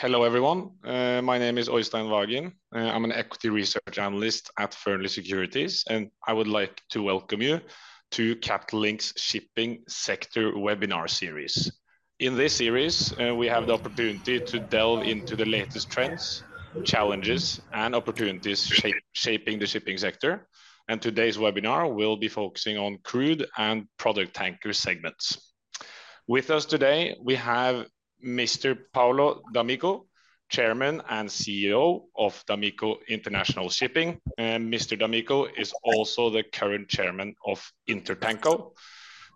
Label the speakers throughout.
Speaker 1: Hello, everyone. Uh, my name is Øystein Vaagen. Uh, I'm an equity research analyst at Fearnley Securities, and I would like to welcome you to Capital Link's Shipping Sector Webinar Series. In this series, uh, we have the opportunity to delve into the latest trends, challenges, and opportunities shaping the shipping sector. And today's webinar will be focusing on crude and product tanker segments. With us today, we have Mr. Paolo d'Amico, Chairman and CEO of d'Amico International Shipping. Mr. d'Amico is also the current Chairman of Intertanko.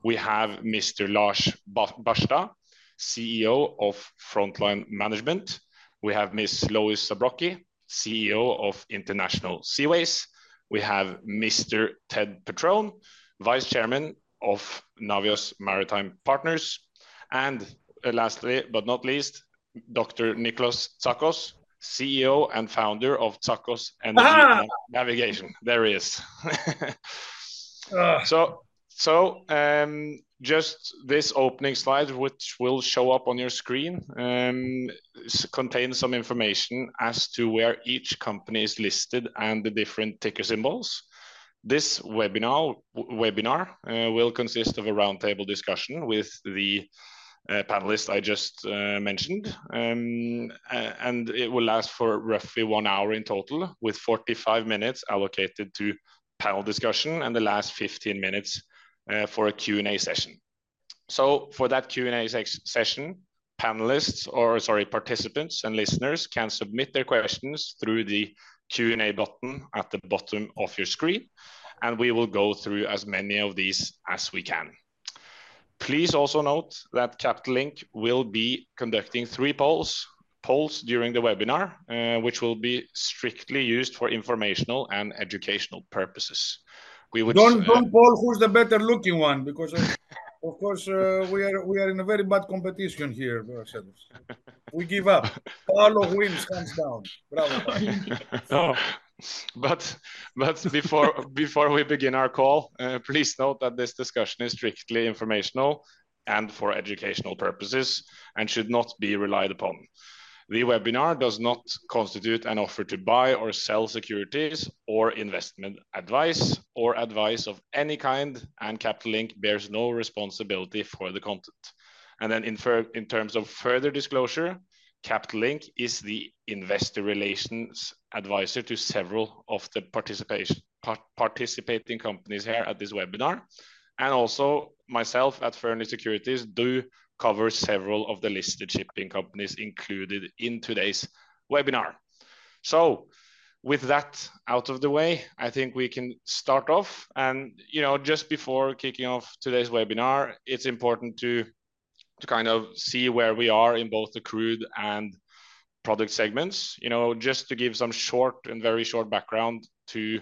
Speaker 1: We have Mr. Lars Barstad, CEO of Frontline Management. We have Ms. Lois Zabrocky, CEO of International Seaways. We have Mr. Ted Petrone, Vice Chairman of Navios Maritime Partners. Uh, lastly, but not least, Dr. Nikolas Tsakos, CEO and founder of Tsakos Energy Navigation. There he is. So so um just this opening slide, which will show up on your screen, um, contains some information as to where each company is listed and the different ticker symbols. This webinar uh, will consist of a roundtable discussion with the Uh, panelists I just uh, mentioned. Um, and it will last for roughly one hour in total, with 45 minutes allocated to panel discussion and the last 15 minutes uh, for a Q&A session. So for that Q&A session, panelists, or sorry, participants and listeners can submit their questions through the Q&A button at the bottom of your screen, and we will go through as many of these as we can. Please also note that Capital Link will be conducting three polls during the webinar, uh, which will be strictly used for informational and educational purposes.
Speaker 2: Don't uh, don't poll who's the better looking one, because uh, of course, we are in a very bad competition here, ourselves. We give up. Paolo wins hands down. Bravo.
Speaker 1: But before before we begin our call, uh, please note that this discussion is strictly informational and for educational purposes and should not be relied upon. The webinar does not constitute an offer to buy or sell securities or investment advice or advice of any kind, and Capital Link bears no responsibility for the content. And then in, in terms of further disclosure, Capital Link is the investor relations advisor to several of the participating companies here at this webinar. And also myself at Fearnley Securities do cover several of the listed shipping companies included in today's webinar. So with that out of the way, I think we can start off. And you know, just before kicking off today's webinar, it's important to kind of see where we are in both the crude and product segments. You know, just to give some short and very short background to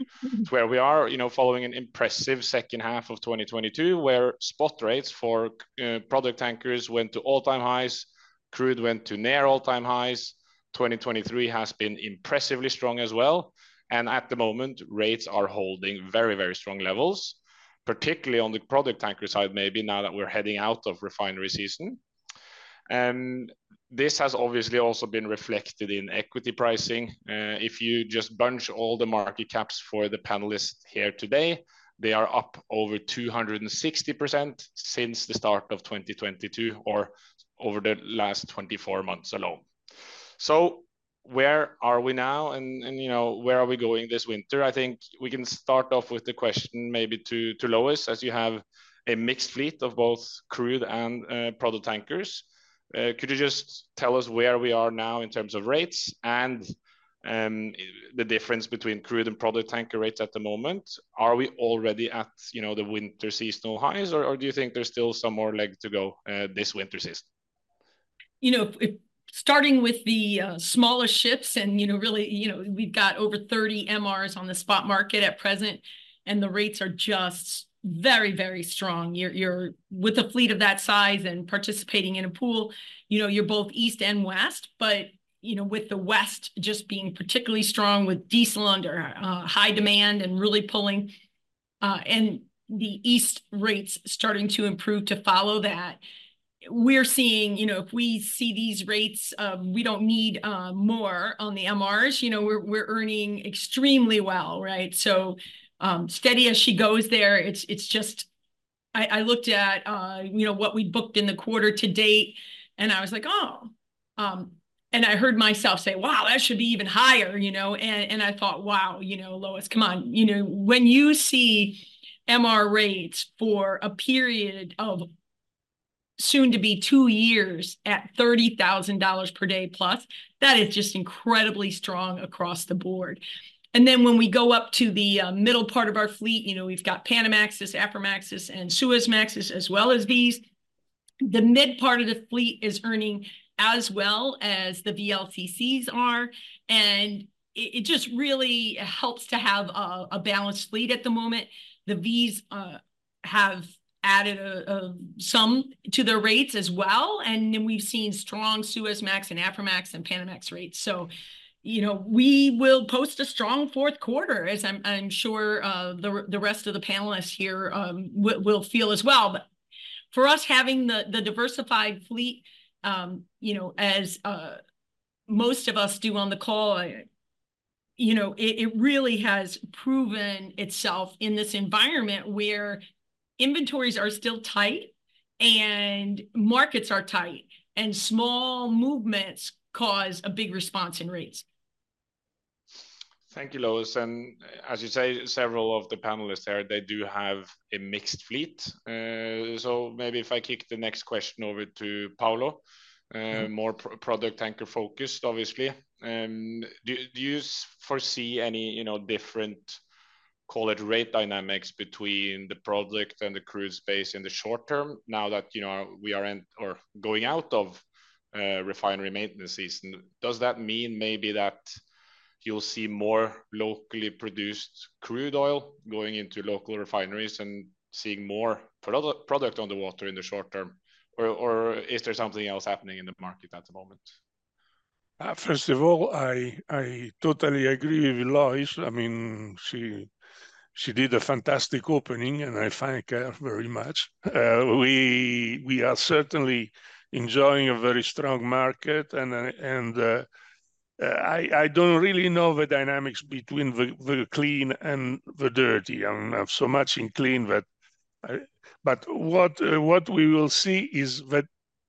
Speaker 1: where we are, you know, following an impressive second half of 2022, where spot rates for uh, product tankers went to all-time highs, crude went to near all-time highs. 2023 has been impressively strong as well. And at the moment, rates are holding very, very strong levels, particularly on the product tanker side, maybe now that we're heading out of refinery season. And this has obviously also been reflected in equity pricing. Uh, if you just bunch all the market caps for the panelists here today, they are up over 260% since the start of 2022 or over the last 24 months alone. Where are we now and and you know, where are we going this winter? I think we can start off with the question maybe to to Lois, as you have a mixed fleet of both crude and uh, product tankers. uh, Could you just tell us where we are now in terms of rates and um the difference between crude and product tanker rates at the moment? Are we already at you know the winter seasonal highs, or do you think there's still some more leg to go uh, this winter season?
Speaker 3: Starting with the uh, smallest ships, and you know, really, you know, we've got over 30 MRs on the spot market at present, and the rates are just very, very strong. You're you're with a fleet of that size and participating in a pool, you know you're both east and west. But you know, with the west just being particularly strong with diesel under uh, high demand and really pulling, uh, and the east rates starting to improve to follow that. We're seeing, you know, if we see these rates, we don't need um, more on the MRs, you know, we're we're earning extremely well, right? So, um, steady as she goes there. It's it's just... I looked at, uh, you know, what we booked in the quarter to date, and I was like, "Oh," um, and I heard myself say, "Wow, that should be even higher," you know? and And I thought, "Wow, you know, Lois, come on." You know, when you see MR rates for a period of soon to be two years at $30,000 per day plus, that is just incredibly strong across the board. And then when we go up to the uh, middle part of our fleet, you know, we've got Panamaxes, Aframaxes, and Suezmaxes, as well as these. The mid part of the fleet is earning as well as the VLCCs are, and it just really helps to have a balanced fleet at the moment. The Vs uh, have added some to their rates as well, and then we've seen strong Suezmax and Aframax and Panamax rates. So, you know, we will post a strong fourth quarter, as I'm sure uh, the the rest of the panelists here um, will feel as well. But for us, having the diversified fleet, um, you know, as uh, most of us do on the call, you know, it really has proven itself in this environment where inventories are still tight and markets are tight, and small movements cause a big response in rates.
Speaker 1: Thank you, Lois. And as you say, several of the panelists there, they do have a mixed fleet. Uh, so maybe if I kick the next question over to Paolo, uh, mm-hmm. more product tanker focused, obviously. Um, do you foresee any, you know, different, call it, rate dynamics between the product and the crude space in the short term now that, you know, we are in or going out of uh, refinery maintenance season? Does that mean maybe that you'll see more locally produced crude oil going into local refineries and seeing more product product on the water in the short term? Or is there something else happening in the market at the moment?
Speaker 4: Uh, first of all, I totally agree with Lois. I mean, she did a fantastic opening, and I thank her very much. Uh, we we are certainly enjoying a very strong market, and and uh, uh, I I don't really know the dynamics between the clean and the dirty. I'm not so much in clean, that, but what what we will see is that,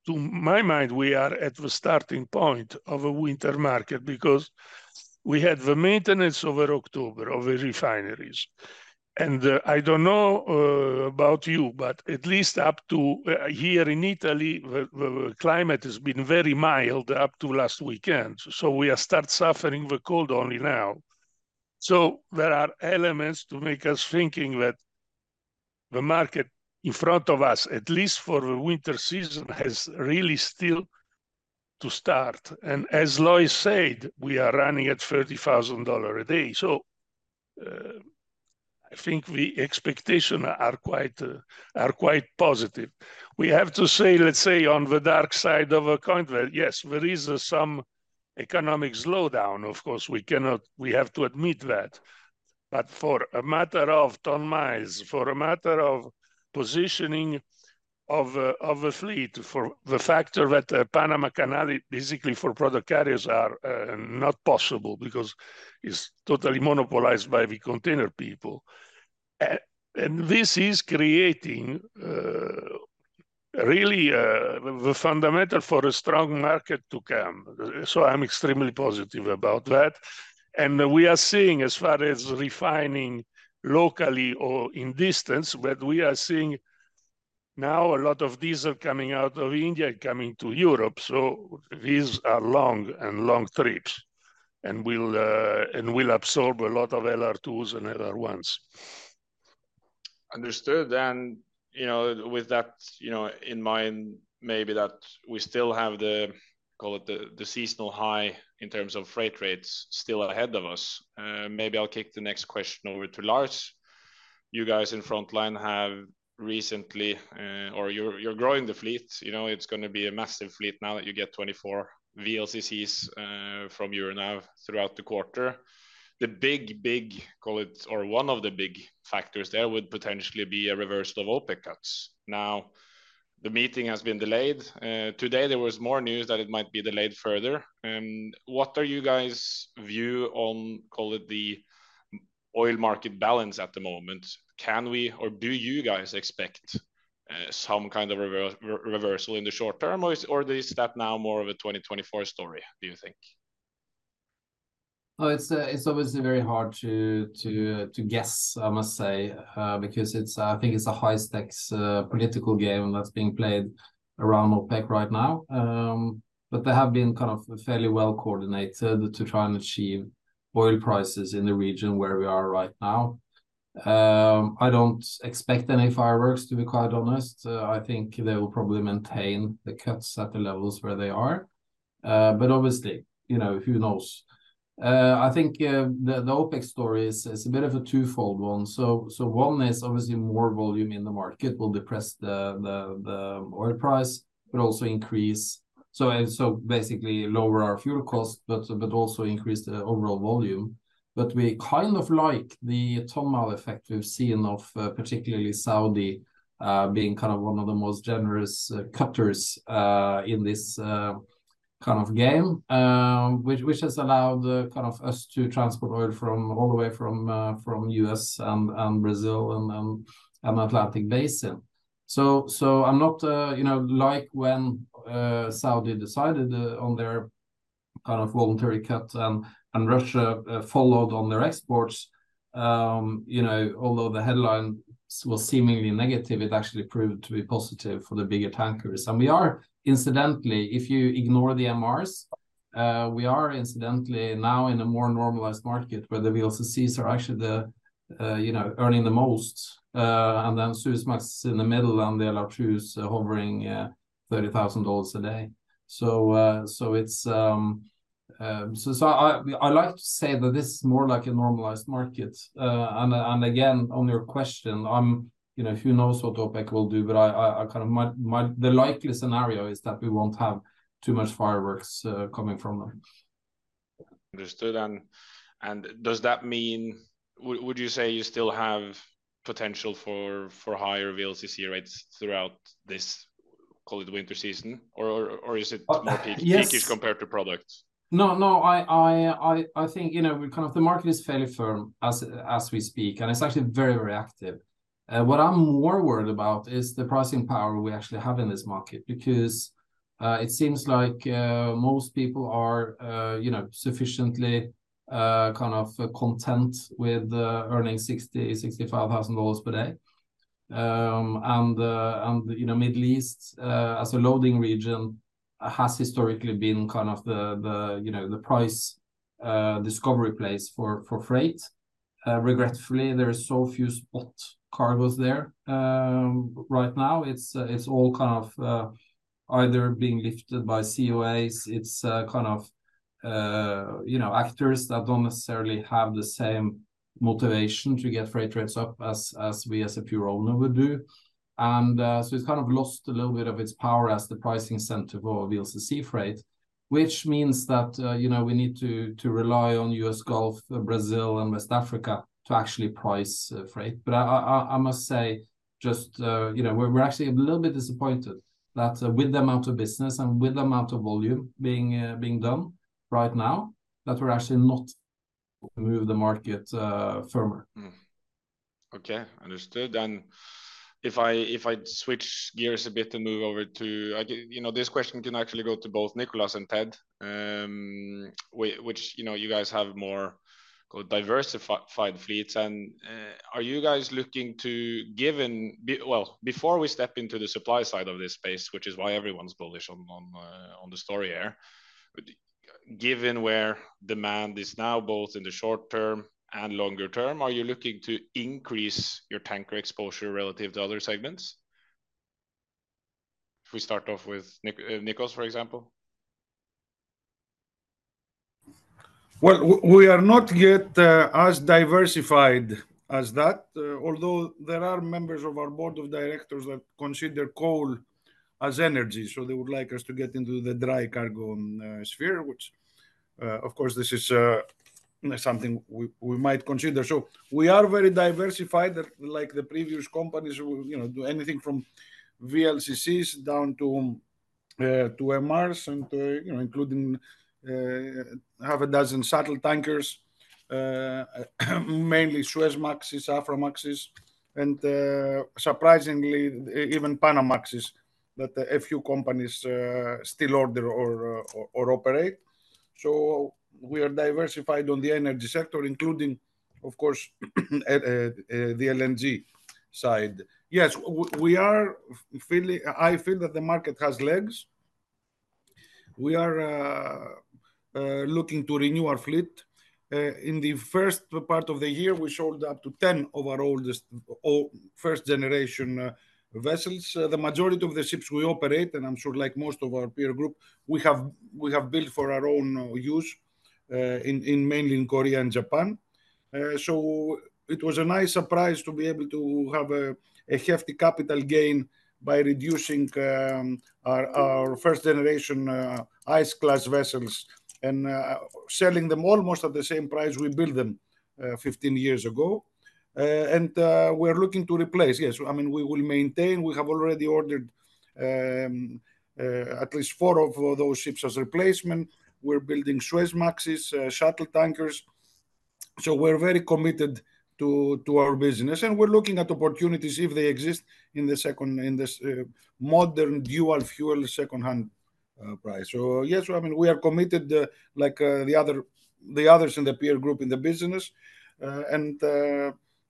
Speaker 4: to my mind, we are at the starting point of a winter market because we had the maintenance over October of the refineries. And uh, I don't know uh, about you, but at least up to uh, here in Italy, the climate has been very mild up to last weekend, so we are start suffering the cold only now. So there are elements to make us thinking that the market in front of us, at least for the winter season, has really still to start. And as Lois said, we are running at $30,000 a day. So, uh, I think the expectation uh, are quite positive. We have to say, let's say, on the dark side of a coin, well, yes, there is some economic slowdown. Of course, we cannot... We have to admit that. But for a matter of ton-miles, for a matter of positioning Uh, of a fleet, for the factor that the Panama Canal, basically for product carriers, are uh, not possible because it's totally monopolized by the container people. And this is creating really the fundamental for a strong market to come. So I'm extremely positive about that. And we are seeing, as far as refining locally or in distance, but we are seeing now a lot of diesel coming out of India coming to Europe. So these are long and long trips, and will uh, and will absorb a lot of LR2s and LR1s.
Speaker 1: Understood. And, you know, with that, you know, in mind, maybe that we still have the, call it the the seasonal high in terms of freight rates still ahead of us. Uh, maybe I'll kick the next question over to Lars. You guys in Frontline have recently, uh, or you're growing the fleet. You know, it's gonna be a massive fleet now that you get 24 VLCCs uh, from Euronav throughout the quarter. The big, big, call it, or one of the big factors there would potentially be a reversal of OPEC cuts. Now, the meeting has been delayed. Uh, today, there was more news that it might be delayed further. And what are you guys' view on, call it, the oil market balance at the moment? Can we, or do you guys expect uh, some kind of reversal in the short term, or is that now more of a 2024 story, do you think?
Speaker 5: Oh, it's uh, it's obviously very hard to to uh to guess, I must say, uh, because it's, I think it's a high-stakes political game that's being played around OPEC right now. Um, but they have been kind of fairly well coordinated to try and achieve oil prices in the region where we are right now. Um, I don't expect any fireworks, to be quite honest. Uh, I think they will probably maintain the cuts at the levels where they are. Uh, but obviously, you know, who knows? Uh, I think the the OPEC story is is a bit of a twofold one. So so one is obviously more volume in the market will depress the oil price, but also increase... So so basically lower our fuel cost, but but also increase the overall volume. But we kind of like the ton-mile effect we've seen of uh, particularly Saudi uh, being kind of one of the most generous uh, cutters uh, in this kind of game. um, Which which has allowed kind of us to transport oil from all the way from from U.S. and and Brazil and and, the Atlantic Basin. So I'm not, you know, like when Uh, Saudi decided uh, on their kind of voluntary cut and Russia uh, followed on their exports. Um, you know, although the headline was seemingly negative, it actually proved to be positive for the bigger tankers. And we are incidentally, if you ignore the MRs, we are incidentally now in a more normalized market, where the VLCCs are actually the, you know, earning the most. And then Suezmax in the middle, and the LR2s hovering $30,000 a day. So, uh, so it's... Um, um So, so I I like to say that this is more like a normalized market. Uh, and and again, on your question, I'm you know, who knows what OPEC will do, but I I kind of... my my The likely scenario is that we won't have too much fireworks uh, coming from them.
Speaker 1: Understood. And and does that mean, would would you say you still have potential for for higher VLCC rates throughout this, call it, winter season? Or or is it uh, more peak-
Speaker 5: Yes...
Speaker 1: peakish compared to products?
Speaker 5: No, no, I i i think, you know, we kind of the market is fairly firm as as we speak, and it's actually very, very active. Uh, what I'm more worried about is the pricing power we actually have in this market, because uh, it seems like most people are, you know, sufficiently kind of content with earning $60,000-$65,000 per day. Um, and, uh, and you know, Middle East uh, as a loading region has historically been kind of the, the you know, the price uh, discovery place for for freight. Regretfully, there are so few spot cargoes there um, right now. It's all kind of either being lifted by COAs. It's kind of, you know, actors that don't necessarily have the same motivation to get freight rates up as as we as a pure owner would do. And uh, so it's kind of lost a little bit of its power as the pricing center for VLCC freight, which means that, uh, you know, we need to to rely on U.S. Gulf, uh, Brazil, and West Africa to actually price freight. But I I I must say, just, you know, we're actually a little bit disappointed that, with the amount of business and with the amount of volume being being done right now, that we're actually not move the market firmer.
Speaker 1: Okay, understood. And if I if I switch gears a bit and move over to... I, You know, this question can actually go to both Nikolas and Ted. Um, which, you know, you guys have more diversified fleets, and are you guys looking to given... be, Well, before we step into the supply side of this space, which is why everyone's bullish on on uh, on the story here. Given where demand is now, both in the short term and longer term, are you looking to increase your tanker exposure relative to other segments? If we start off with Nikolas, uh, for example.
Speaker 2: Well, we are not yet uh, as diversified as that, uh, although there are members of our board of directors that consider coal as energy, so they would like us to get into the dry cargo um, uh, sphere, which, uh, of course, this is uh, something we we might consider. So we are very diversified, like the previous companies you know, do anything from VLCCs down to um, to MRs and you know including half a dozen shuttle tankers, mainly Suezmaxes, Aframaxes, and surprisingly even Panamaxes that a few companies uh, still order or, uh, or, or operate. So we are diversified on the energy sector, including, of course, eh, eh, eh, the LNG side. Yes, we are feeling. I feel that the market has legs. We are uh, looking to renew our fleet. In the first part of the year, we sold up to 10 of our oldest first generation vessels. Uh, the majority of the ships we operate, and I'm sure like most of our peer group, we have built for our own uh, use uh, in mainly in Korea and Japan. So it was a nice surprise to be able to have a hefty capital gain by reducing um, our first generation ice class vessels and selling them almost at the same price we built them 15 years ago. Uh, and uh, we're looking to replace. Yes, I mean, we will maintain. We have already ordered um, uh, at least four of those ships as replacement. We're building Suezmaxes, shuttle tankers. So we're very committed to to our business, and we're looking at opportunities if they exist in the second, in this modern dual fuel secondhand price. So yes, I mean, we are committed like the others in the peer group in the business. And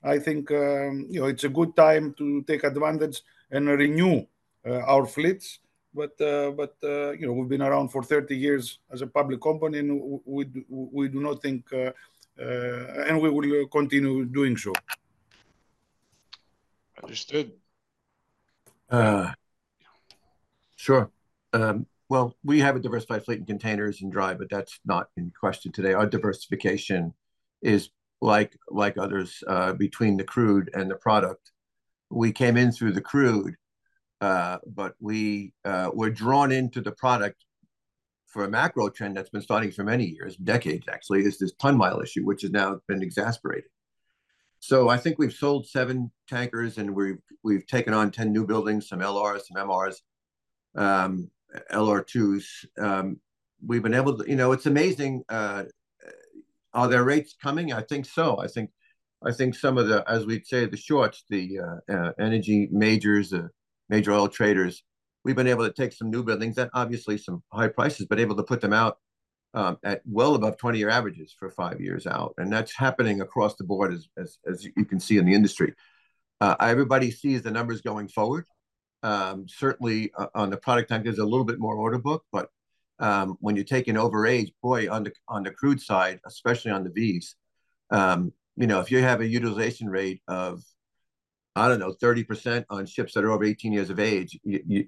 Speaker 2: I think um, you know, it's a good time to take advantage and renew uh, our fleets. But uh, but uh, you know, we've been around for 30 years as a public company, and we do not think and we will continue doing so.
Speaker 1: Understood.
Speaker 6: Sure. Um, well, we have a diversified fleet in containers and dry, but that's not in question today. Our diversification is like like others uh, between the crude and the product. We came in through the crude, uh, but we uh, were drawn into the product for a macro trend that's been starting for many years, decades actually, is this ton-mile issue, which has now been exacerbated. So I think we've sold seven tankers, and we've taken on 10 new buildings, some LRs, some MRs, um, LR2s. Um, we've been able to... You know, it's amazing. Are there rates coming? I think so. I think I think some of the, as we'd say, the shorts, the uh, uh, energy majors, the major oil traders, we've been able to take some new buildings at obviously some high prices, but able to put them out um, at well above 20-year averages for five years out, and that's happening across the board as you can see in the industry. Everybody sees the numbers going forward. Um, certainly, on the product tank, there's a little bit more order book, but Um, when you take an overage, boy, on the on the crude side, especially on the Vs, um, you know, if you have a utilization rate of, I don't know, 30% on ships that are over 18 years of age, the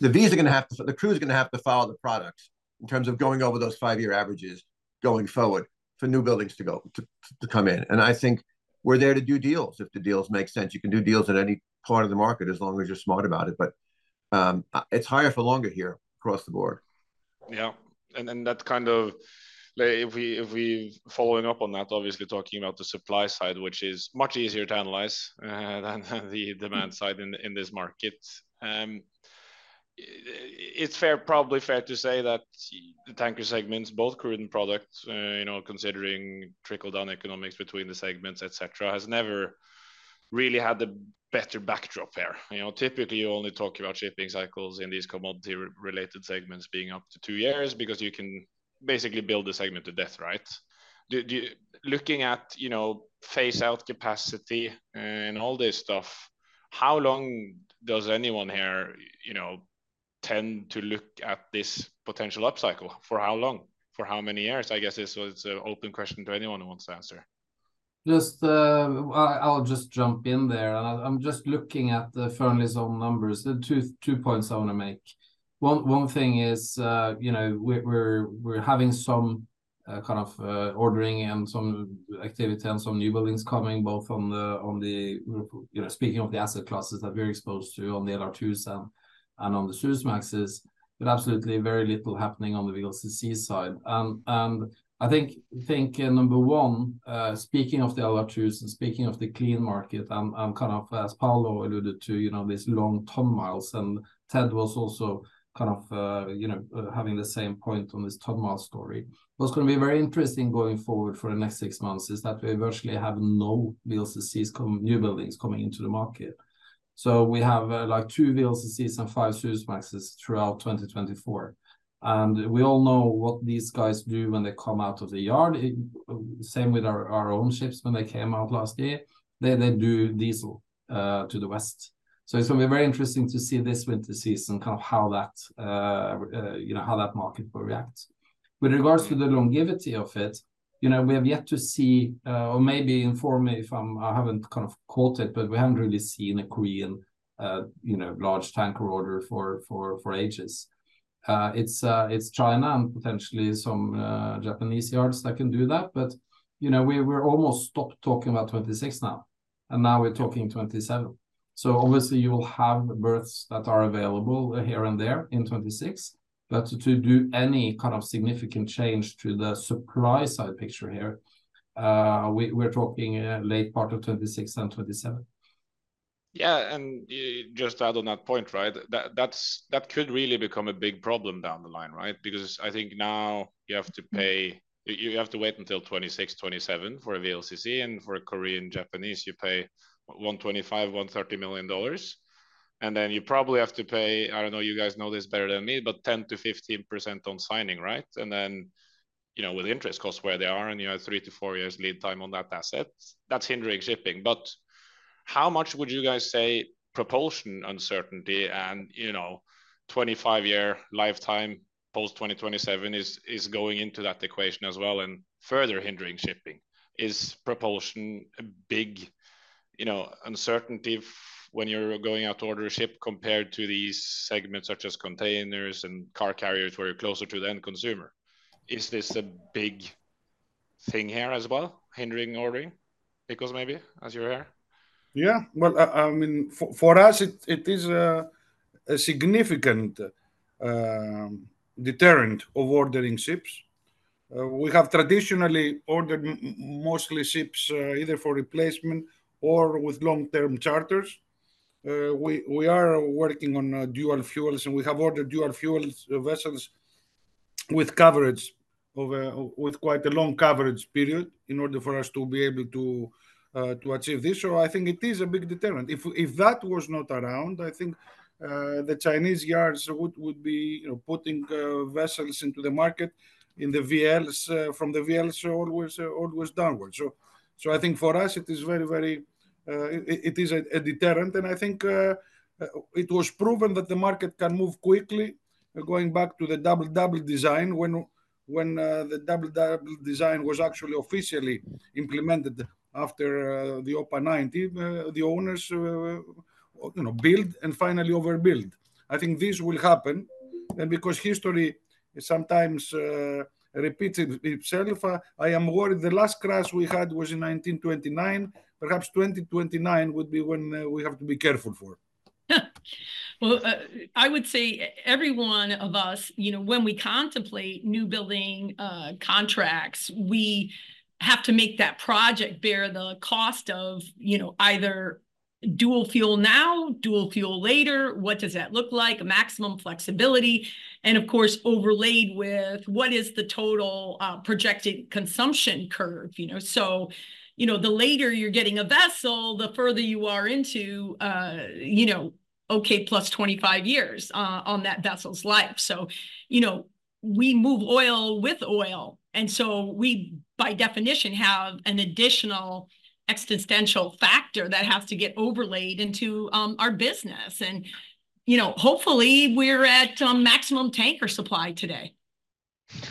Speaker 6: Vs are gonna have to, the crew is gonna have to follow the products in terms of going over those five-year averages going forward for new buildings to go to come in. And I think we're there to do deals if the deals make sense. You can do deals in any part of the market as long as you're smart about it, but um, it's higher for longer here across the board.
Speaker 1: Yeah. And then that kind of, like, if we if we following up on that, obviously talking about the supply side, which is much easier to analyze uh, than the demand side in in this market. Um, it's fair, probably fair to say that the tanker segments, both crude and products, uh, you know, considering trickle-down economics between the segments, et cetera, has never really had the better backdrop here. You know, typically, you only talk about shipping cycles in these commodity-related segments being up to two years because you can basically build the segment to death, right? Looking at, you know, phase out capacity eh, and all this stuff, how long does anyone here, you know, tend to look at this potential upcycle? For how long? For how many years? I guess it's an open question to anyone who wants to answer.
Speaker 5: Just, uh, I'll just jump in there. And I'm just looking at the Fearnleys own numbers. There are two points I want to make. One thing is, uh, you know, we're having some uh, kind of ordering and some activity and some new buildings coming, both on the, you know, speaking of the asset classes that we're exposed to on the LR2s and on the Suezmaxes, but absolutely very little happening on the VLCC side. And I think think uh, number one, uh, speaking of the LR2s and speaking of the clean market, I'm I'm kind of as Paolo alluded to, you know, these long ton miles, and Ted was also kind of uh, you know uh, having the same point on this ton mile story. What's going to be very interesting going forward for the next six months is that we virtually have no VLCCs come new buildings coming into the market. So we have uh, like two VLCCs and five Suezmaxes throughout 2024. And we all know what these guys do when they come out of the yard. It, same with our, our own ships when they came out last year. They, they do diesel uh, to the west. So it's going to be very interesting to see this winter season, kind of how that, uh, uh, you know, how that market will react. With regards to the longevity of it, you know, we have yet to see, uh, or maybe inform me if I'm, I haven't kind of caught it, but we haven't really seen a Korean, uh, you know, large tanker order for for for ages. Uh, it's uh, it's China and potentially some uh, Japanese yards that can do that. But you know, we we're almost stopped talking about 26 now, and now we're talking 27. So obviously, you will have berths that are available here and there in 26. But to, do any kind of significant change to the supply side picture here, we, we're talking late part of 26 and 27.
Speaker 1: Yeah, and just add on that point, right? That that's that could really become a big problem down the line, right? Because I think now you have to mm-hmm. pay you have to wait until 26, 27 for a VLCC, and for a Korean Japanese, you pay 125, 130 million dollars, and then you probably have to pay. I don't know, you guys know this better than me, but 10 to 15 percent on signing, right? And then you know, with interest costs where they are, and you have three to four years lead time on that asset, that's hindering shipping, but how much would you guys say propulsion uncertainty and you know 25 year lifetime post 2027 is is going into that equation as well and further hindering shipping? Is propulsion a big you know uncertainty when you're going out to order a ship compared to these segments such as containers and car carriers where you're closer to the end consumer? Is this a big thing here as well hindering ordering? Because maybe as you're here
Speaker 2: yeah, well, I, I mean, for, for, us, it, it is a, a significant uh, deterrent of ordering ships. Uh, we have traditionally ordered mostly ships uh, either for replacement or with long-term charters. Uh, we we are working on uh, dual fuels, and we have ordered dual fuels uh, vessels with coverage of with quite a long coverage period in order for us to be able to uh, to achieve this. So I think it is a big deterrent. If if that was not around, I think uh, the Chinese yards would would be you know putting uh, vessels into the market in the VLs uh, from the VLs always uh, always downward. So so I think for us it is very very uh, it, it is a, a, deterrent, and I think it was proven that the market can move quickly. going back to the double double design when when the double double design was actually officially implemented after uh, the OPA 90, uh, the owners, uh, you know, build and finally overbuild. I think this will happen, and because history sometimes repeats itself. Uh, I am worried the last crash we had was in 1929. Perhaps 2029 would be when uh, we have to be careful for.
Speaker 3: well, uh, I would say every one of us, you know, when we contemplate new building contracts, we have to make that project bear the cost of, you know, either dual fuel now, dual fuel later, what does that look like, maximum flexibility, and of course overlaid with what is the total uh, projected consumption curve, you know, so you know the later you're getting a vessel, the further you are into, uh, you know, okay, plus 25 years uh, on that vessel's life. So, you know, we move oil with oil, and so we by definition have an additional existential factor that has to get overlaid into um, our business. And you know hopefully we're at um, maximum tanker supply today.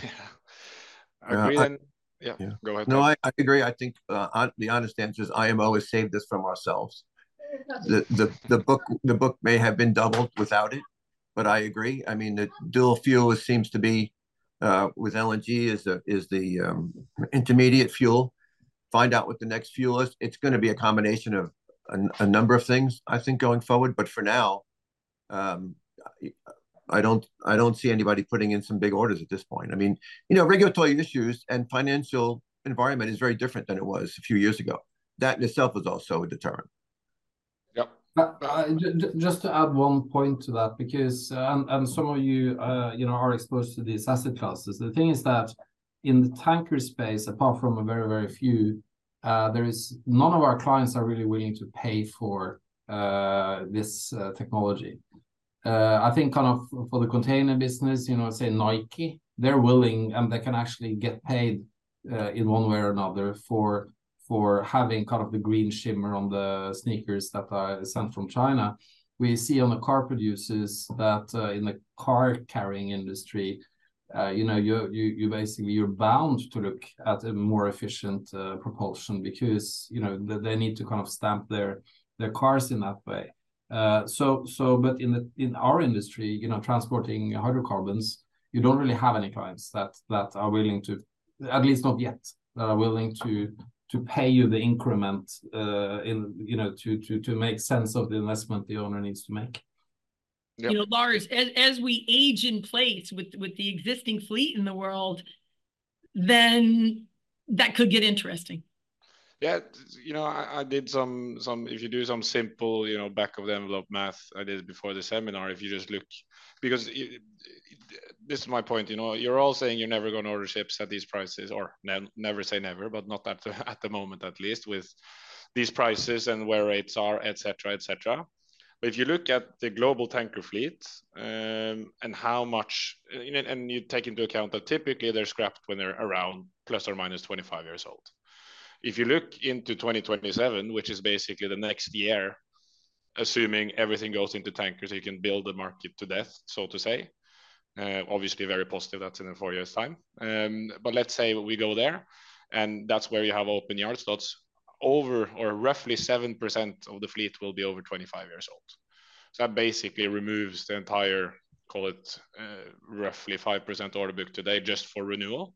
Speaker 1: Yeah. I agree uh, yeah, yeah, go ahead
Speaker 6: no I, I, agree. I think uh, the honest answer is IMO has saved this from ourselves. The, the the book the book may have been doubled without it but i agree i mean the dual fuel seems to be uh, with LNG is the is the um, intermediate fuel. Find out what the next fuel is. It's going to be a combination of a, a, number of things, I think, going forward. But for now, um, I don't I don't see anybody putting in some big orders at this point. I mean, you know, regulatory issues and financial environment is very different than it was a few years ago. That in itself is also a deterrent.
Speaker 5: Uh, uh, just to add one point to that, because uh, and, and some of you uh, you know are exposed to these asset classes. The thing is that in the tanker space, apart from a very very few, uh, there is none of our clients are really willing to pay for this technology. I think kind of for the container business, you know, say Nike, they're willing and they can actually get paid in one way or another for for having kind of the green shimmer on the sneakers that are sent from China. We see on the car producers that uh, in the car carrying industry, uh, you know, you you you basically you're bound to look at a more efficient uh, propulsion because you know they need to kind of stamp their their cars in that way. Uh, so so, but in the in our industry, you know, transporting hydrocarbons, you don't really have any clients that that are willing to, at least not yet, that are willing to to pay you the increment uh, in you know to to to make sense of the investment the owner needs to make.
Speaker 3: Yep. You know, Lars, as as we age in place with with the existing fleet in the world, then that could get interesting.
Speaker 1: Yeah, you know, I, I, did some some. If you do some simple, you know, back of the envelope math, I did before the seminar. If you just look, because it, this is my point. You know, you're all saying you're never going to order ships at these prices, or ne never say never, but not at the, at the moment at least with these prices and where rates are, etc., etc. But if you look at the global tanker fleet um, and how much, and you take into account that typically they're scrapped when they're around plus or minus 25 years old. If you look into 2027, which is basically the next year, assuming everything goes into tankers, you can build the market to death, so to say. Uh, obviously, very positive. That's in four years' time. Um, but let's say we go there, and that's where you have open yard slots. Over or roughly seven percent of the fleet will be over 25 years old. So that basically removes the entire, call it uh, roughly five percent order book today just for renewal.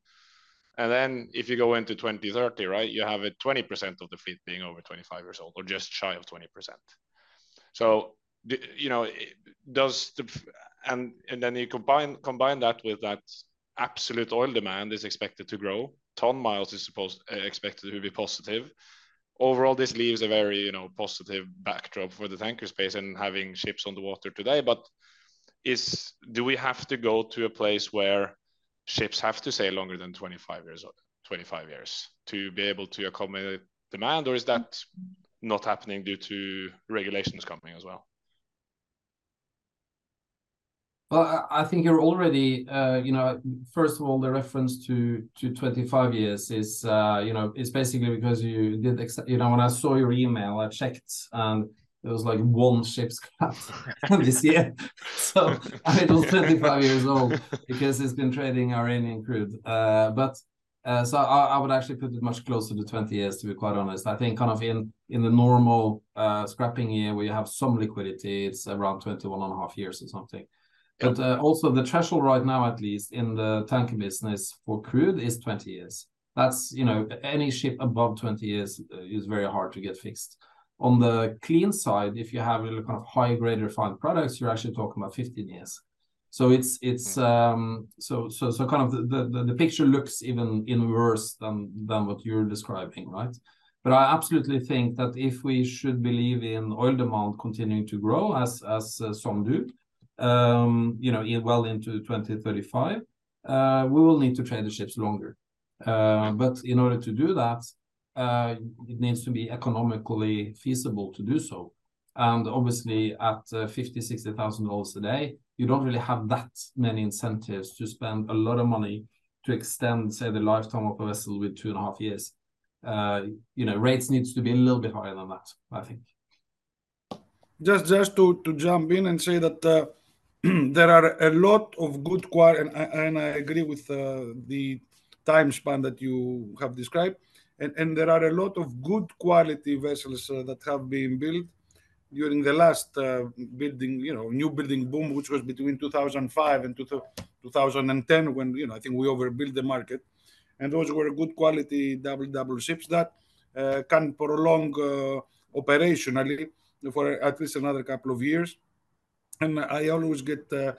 Speaker 1: And then if you go into 2030, right, you have a 20% of the fleet being over 25 years old or just shy of 20%. So, you know, does the and and then you combine combine that with that absolute oil demand is expected to grow. Ton miles is supposed uh, expected to be positive. Overall, this leaves a very you know positive backdrop for the tanker space and having ships on the water today. But is do we have to go to a place where ships have to sail longer than 25 years 25 years to be able to accommodate demand, or is that not happening due to regulations coming as well?
Speaker 5: Well, I think you're already, uh, you know, first of all, the reference to to 25 years is, uh, you know, it's basically because you did, you know, when I saw your email, I checked and there was like one ship scrap this year. So I was 25 years old because it's been trading Iranian crude. Uh, but uh, so I, I, would actually put it much closer to 20 years, to be quite honest. I think kind of in in the normal uh, scrapping year where you have some liquidity, it's around 21 and a half years or something. But uh, also the threshold right now, at least in the tanker business for crude, is 20 years. That's you know any ship above 20 years uh, is very hard to get fixed. On the clean side, if you have really kind of high grade refined products, you're actually talking about 15 years. So it's it's hmm. um, so so so kind of the, the the picture looks even even worse than than what you're describing, right? But I absolutely think that if we should believe in oil demand continuing to grow as as uh, some do, um, you know, in, well into 2035, uh, we will need to trade the ships longer. Uh, but in order to do that, uh, it needs to be economically feasible to do so. And obviously, at uh, fifty, sixty thousand dollars a day, you don't really have that many incentives to spend a lot of money to extend, say, the lifetime of a vessel with two and a half years. Uh, you know, rates needs to be a little bit higher than that, I think.
Speaker 2: Just, just to to jump in and say that uh, there are a lot of good quality, and, and, I agree with uh, the time span that you have described. And, and there are a lot of good quality vessels uh, that have been built during the last uh, building, you know, new building boom, which was between 2005 and 2010, when you know I think we overbuilt the market, and those were good quality double double ships that uh, can prolong uh, operationally for at least another couple of years. And I always get uh,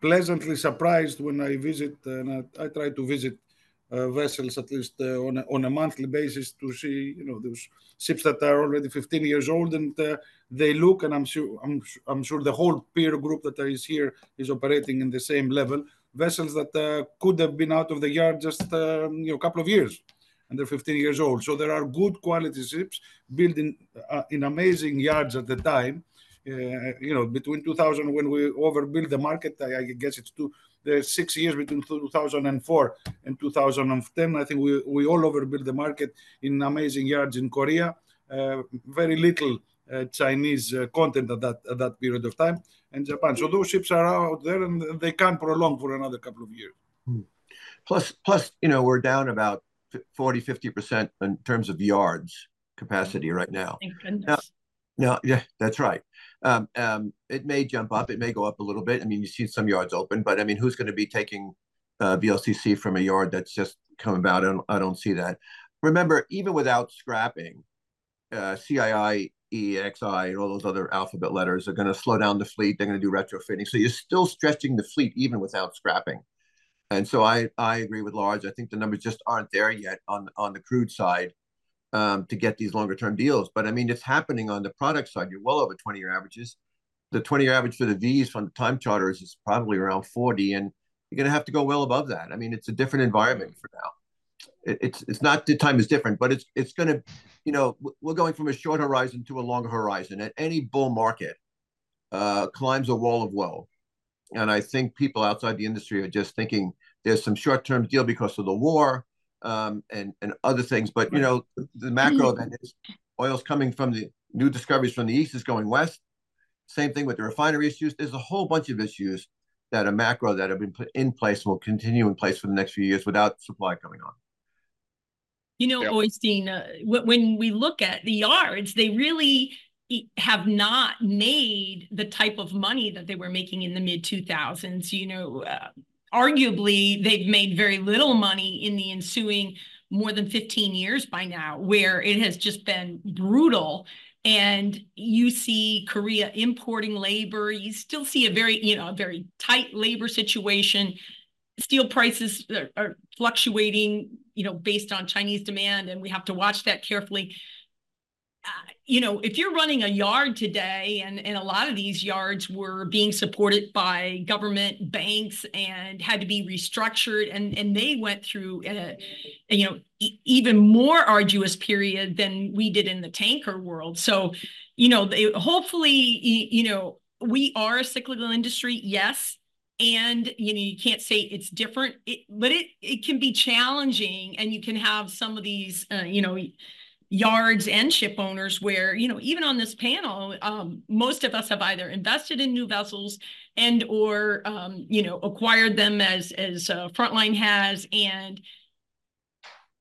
Speaker 2: pleasantly surprised when I visit, and I, I try to visit uh, vessels at least uh, on, a, on a monthly basis to see, you know, those ships that are already 15 years old and uh, they look, and I'm sure, I'm, I'm sure the whole peer group that is here is operating in the same level. Vessels that uh, could have been out of the yard just, you know, a couple of years and they're 15 years old. So there are good quality ships built in, uh, in amazing yards at the time uh, you know, between 2000 when we overbuilt the market, I, I guess it's two, the six years between 2004 and 2010. I think we, we all overbuilt the market in amazing yards in Korea. Uh, very little uh, Chinese uh, content at that at that period of time, and Japan. So those ships are out there, and they can prolong for another couple of years.
Speaker 6: Hmm. Plus, plus, you know, we're down about 40, 50 percent in terms of yards capacity right now.
Speaker 3: Thank goodness.
Speaker 6: Now, now, yeah, that's right. Um, um, it may jump up. It may go up a little bit. I mean, you see some yards open, but I mean, who's going to be taking uh, VLCC from a yard that's just come about? I don't, I don't see that. Remember, even without scrapping, uh, CII, EEXI, and all those other alphabet letters are going to slow down the fleet. They're going to do retrofitting. So you're still stretching the fleet even without scrapping. And so I, I agree with Lars. I think the numbers just aren't there yet on, on the crude side um, to get these longer term deals. But I mean, it's happening on the product side. You're well over 20 year averages. The 20 year average for the V's from the time charters is probably around 40, and you're going to have to go well above that. I mean, it's a different environment for now. It, it's it's not the time is different, but it's it's going to, you know, we're going from a short horizon to a longer horizon. At any bull market, uh, climbs a wall of woe, and I think people outside the industry are just thinking there's some short term deal because of the war um, and and other things. But you know, the macro that is oil's coming from the new discoveries from the east is going west. Same thing with the refinery issues. There's a whole bunch of issues that are macro that have been put in place will continue in place for the next few years without supply coming on.
Speaker 3: You know, yep. Oystein, uh, when we look at the yards, they really have not made the type of money that they were making in the mid 2000s. You know, uh, arguably they've made very little money in the ensuing more than 15 years by now, where it has just been brutal. And you see Korea importing labor. You still see a very, you know, a very tight labor situation. Steel prices are, are fluctuating, you know, based on Chinese demand, and we have to watch that carefully. Uh, you know, if you're running a yard today, and, and a lot of these yards were being supported by government banks and had to be restructured, and, and they went through a, a you know, e- even more arduous period than we did in the tanker world. So, you know, they, hopefully, you know, we are a cyclical industry, yes, and you know you can't say it's different it, but it it can be challenging and you can have some of these uh, you know yards and ship owners where you know even on this panel um, most of us have either invested in new vessels and or um, you know acquired them as as uh, frontline has. And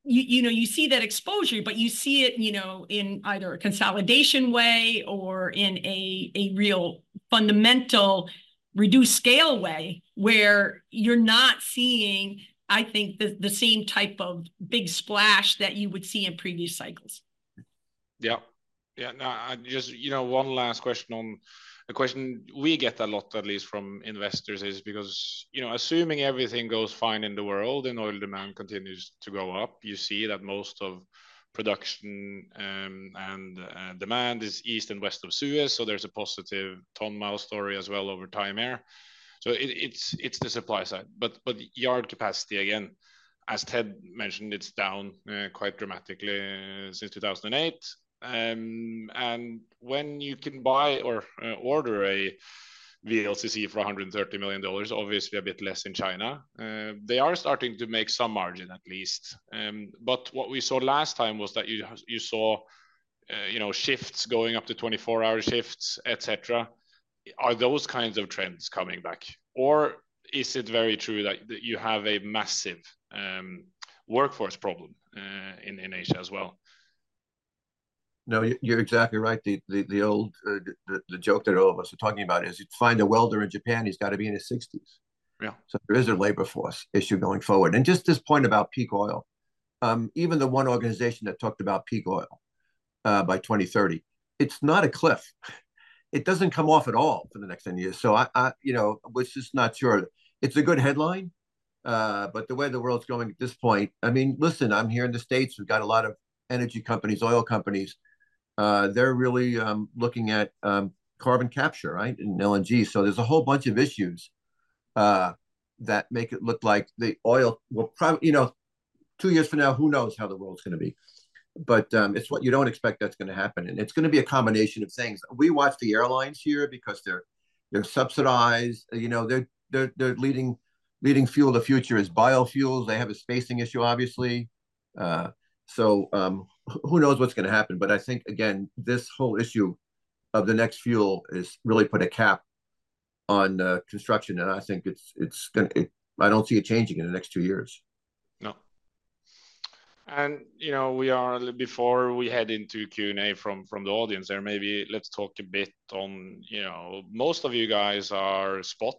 Speaker 3: you, you know you see that exposure but you see it you know in either a consolidation way or in a a real fundamental reduced scale way where you're not seeing I think the, the same type of big splash that you would see in previous cycles.
Speaker 1: Yeah. Yeah. No, I just, you know, one last question on a question we get a lot, at least from investors, is because, you know, assuming everything goes fine in the world and oil demand continues to go up, you see that most of production um, and uh, demand is east and west of Suez. So there's a positive ton mile story as well over time here. So it's the supply side, but yard capacity again, as Ted mentioned, it's down uh, quite dramatically uh, since 2008. Um, and when you can buy or uh, order a VLCC for 130 million dollars, obviously a bit less in China, they are starting to make some margin at least. Um, but what we saw last time was that you saw, you know, shifts going up to 24-hour shifts, etc are those kinds of trends coming back? Or is it very true that, that you have a massive um, workforce problem uh, in, in asia as well?
Speaker 6: No you're exactly right. The the, the old uh, the, the joke that all of us are talking about is you find a welder in japan he's got to be in his 60s
Speaker 1: yeah.
Speaker 6: So there is a labor force issue going forward. And just this point about peak oil um, even the one organization that talked about peak oil uh, by 2030 it's not a cliff it doesn't come off at all for the next 10 years. So I, I you know, was just not sure. It's a good headline, uh, but the way the world's going at this point, I mean, listen, I'm here in the States. We've got a lot of energy companies, oil companies. Uh, they're really um, looking at um, carbon capture, right, in LNG. So there's a whole bunch of issues uh, that make it look like the oil will probably, you know, two years from now, who knows how the world's going to be. But um, it's what you don't expect that's going to happen, and it's going to be a combination of things. We watch the airlines here because they're they're subsidized. You know, they're they're they're leading leading fuel the future is biofuels. They have a spacing issue, obviously. Uh, so um, who knows what's going to happen? But I think again, this whole issue of the next fuel is really put a cap on uh, construction, and I think it's it's going. It, I don't see it changing in the next two years.
Speaker 1: And you know, we are before we head into Q and A from from the audience there. Maybe let's talk a bit on you know most of you guys are spot,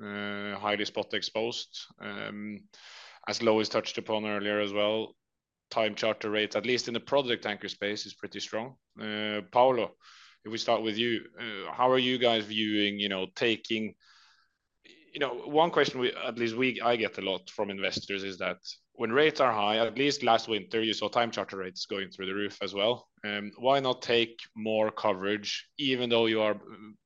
Speaker 1: uh, highly spot exposed. Um, as Lois touched upon earlier as well, time charter rates, at least in the product tanker space, is pretty strong. Uh, Paolo, if we start with you, uh, how are you guys viewing, you know, taking, you know, one question we, at least we, I get a lot from investors is that when rates are high, at least last winter, you saw time charter rates going through the roof as well. Um, why not take more coverage, even though you are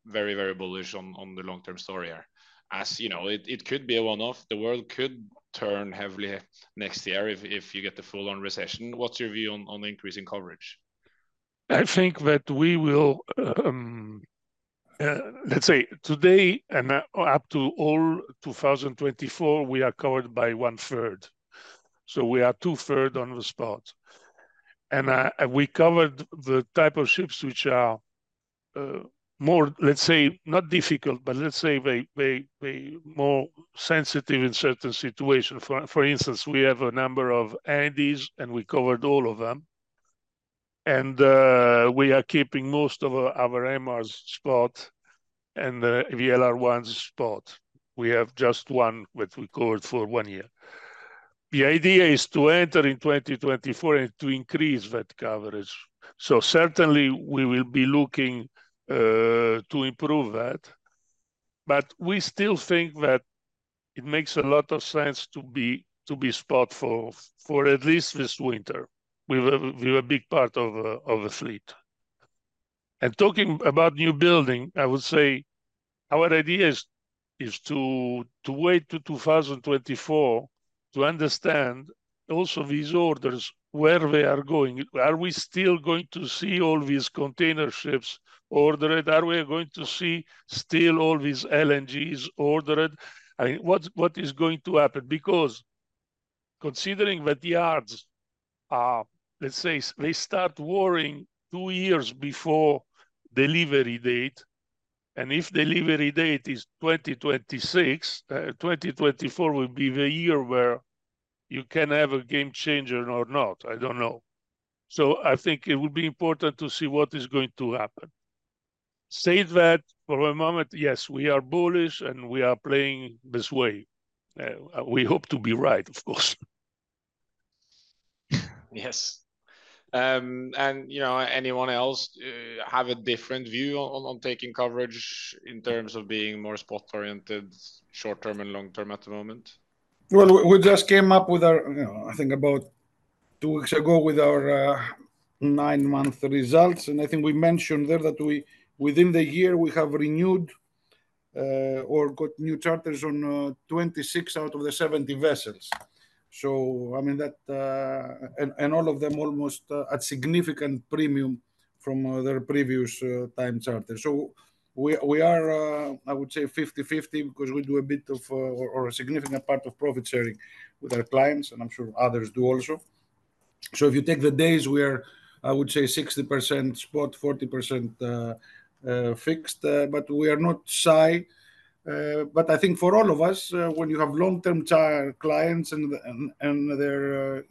Speaker 1: very, very bullish on, on the long-term story here? As you know, it, it could be a one-off. The world could turn heavily next year if, if you get the full-on recession. What's your view on, on increasing coverage?
Speaker 4: I think that we will, um, uh, let's say today and up to all 2024, we are covered by one third. So we are two third on the spot. And uh, we covered the type of ships which are uh, more, let's say, not difficult, but let's say they, they, they more sensitive in certain situations. For, for instance, we have a number of Handies and we covered all of them and uh, we are keeping most of our, our MRs spot and the VLR1s spot. We have just one that we covered for one year. The idea is to enter in 2024 and to increase that coverage. So certainly we will be looking uh, to improve that. But we still think that it makes a lot of sense to be to be spot for for at least this winter we were, we were a big part of, uh, of the fleet. And talking about new building, I would say our idea is, is to, to wait to 2024 to understand also these orders, where they are going. Are we still going to see all these container ships ordered? Are we going to see still all these LNGs ordered? I mean, what, what is going to happen? Because considering that yards are let's say they start worrying two years before delivery date. And if delivery date is 2026, uh, 2024 will be the year where you can have a game changer or not. I don't know. So I think it will be important to see what is going to happen. Say that for a moment, yes, we are bullish and we are playing this way. Uh, we hope to be right, of course.
Speaker 1: yes, um, and you know, anyone else uh, have a different view on, on taking coverage in terms of being more spot oriented, short term and long term at the moment?
Speaker 2: Well, we just came up with our, you know, I think about two weeks ago with our uh, nine month results, and I think we mentioned there that we within the year we have renewed uh, or got new charters on uh, 26 out of the 70 vessels. So I mean that, uh, and, and all of them almost uh, at significant premium from uh, their previous time charter. So we we are I would say 50-50 because we do a bit of or, or, a significant part of profit sharing with our clients, and I'm sure others do also. So if you take the days, we are I would say 60% spot, 40% fixed, but we are not shy uh, but I think for all of us, uh, when you have long-term clients and and, and they're uh,